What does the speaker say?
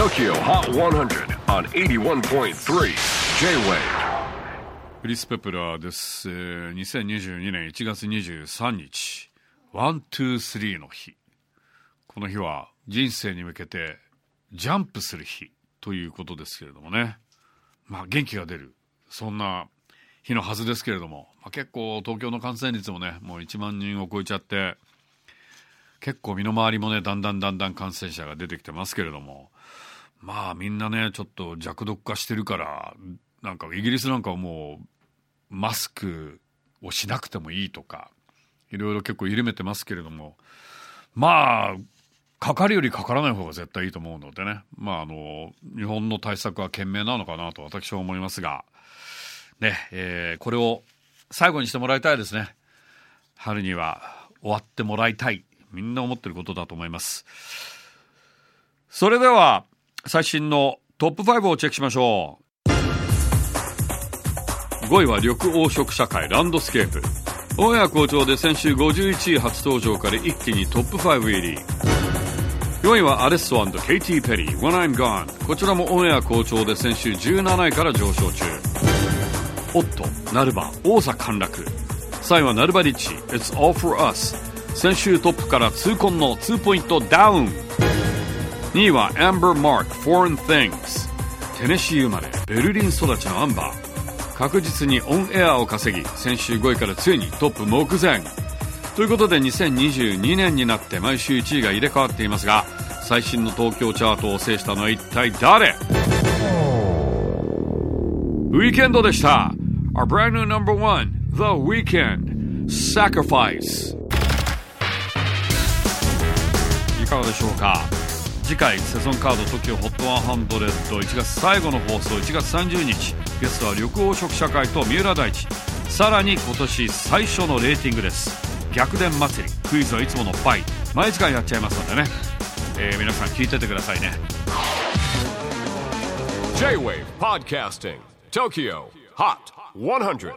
TOKYO HOT 100 on 81.3 J-WAVE. クリス・ペプラーです、えー2022年1月23日 one two three の日。この日は人生に向けてジャンプする日ということですけれどもね。まあ元気が出る。そんな日のはずですけれども、まあ、結構東京の感染率もねもう1万人を超えちゃって結構身の回りもねだんだんだんだん感染者が出てきてますけれども。まあみんなねちょっと弱毒化してるからなんかイギリスなんかはもうマスクをしなくてもいいとかいろいろ結構緩めてますけれども。まあかかるよりかからない方が絶対いいと思うのでね。まああの日本の対策は賢明なのかなと私は思いますが。ねえーこれを最後にしてもらいたいですね。春には終わってもらいたい。みんな思ってることだと思います。それでは最新のトップ5をチェックしましょう。5位は緑黄色社会 LANDSCAPE。オンエア好調で先週51位初登場から一気にトップ5入り。4位は Alesso Katy Perry When I'm Gone こちらもオンエア好調で先週17位から上昇中。オット、ナルバ、王座陥落。3位はナルバリッチ It's All For Us 先週トップから痛恨の2ポイントダウン。2位は Amber Mark Foreign Things テネシー生まれベルリン育ちのアンバー。確実にオンエアを稼ぎ先週5位からついにトップ目前。ということで2022年になって毎週1位が入れ替わっていますが最新の東京チャートを制したのは一体誰？ウィーケンドでした。Our brand new number one The Weekend Sacrifice. かがでしょうか？次回セゾンカード TOKIOHOT1001 月最後の放送1月30日ゲストは緑黄色社会と三浦大知。さらに今年最初のレーティングです。逆転祭り。クイズはいつもの倍毎時間やっちゃいますのでね、えー皆さん聞いててくださいね。J-WAVE PODCASTING TOKYO HOT 100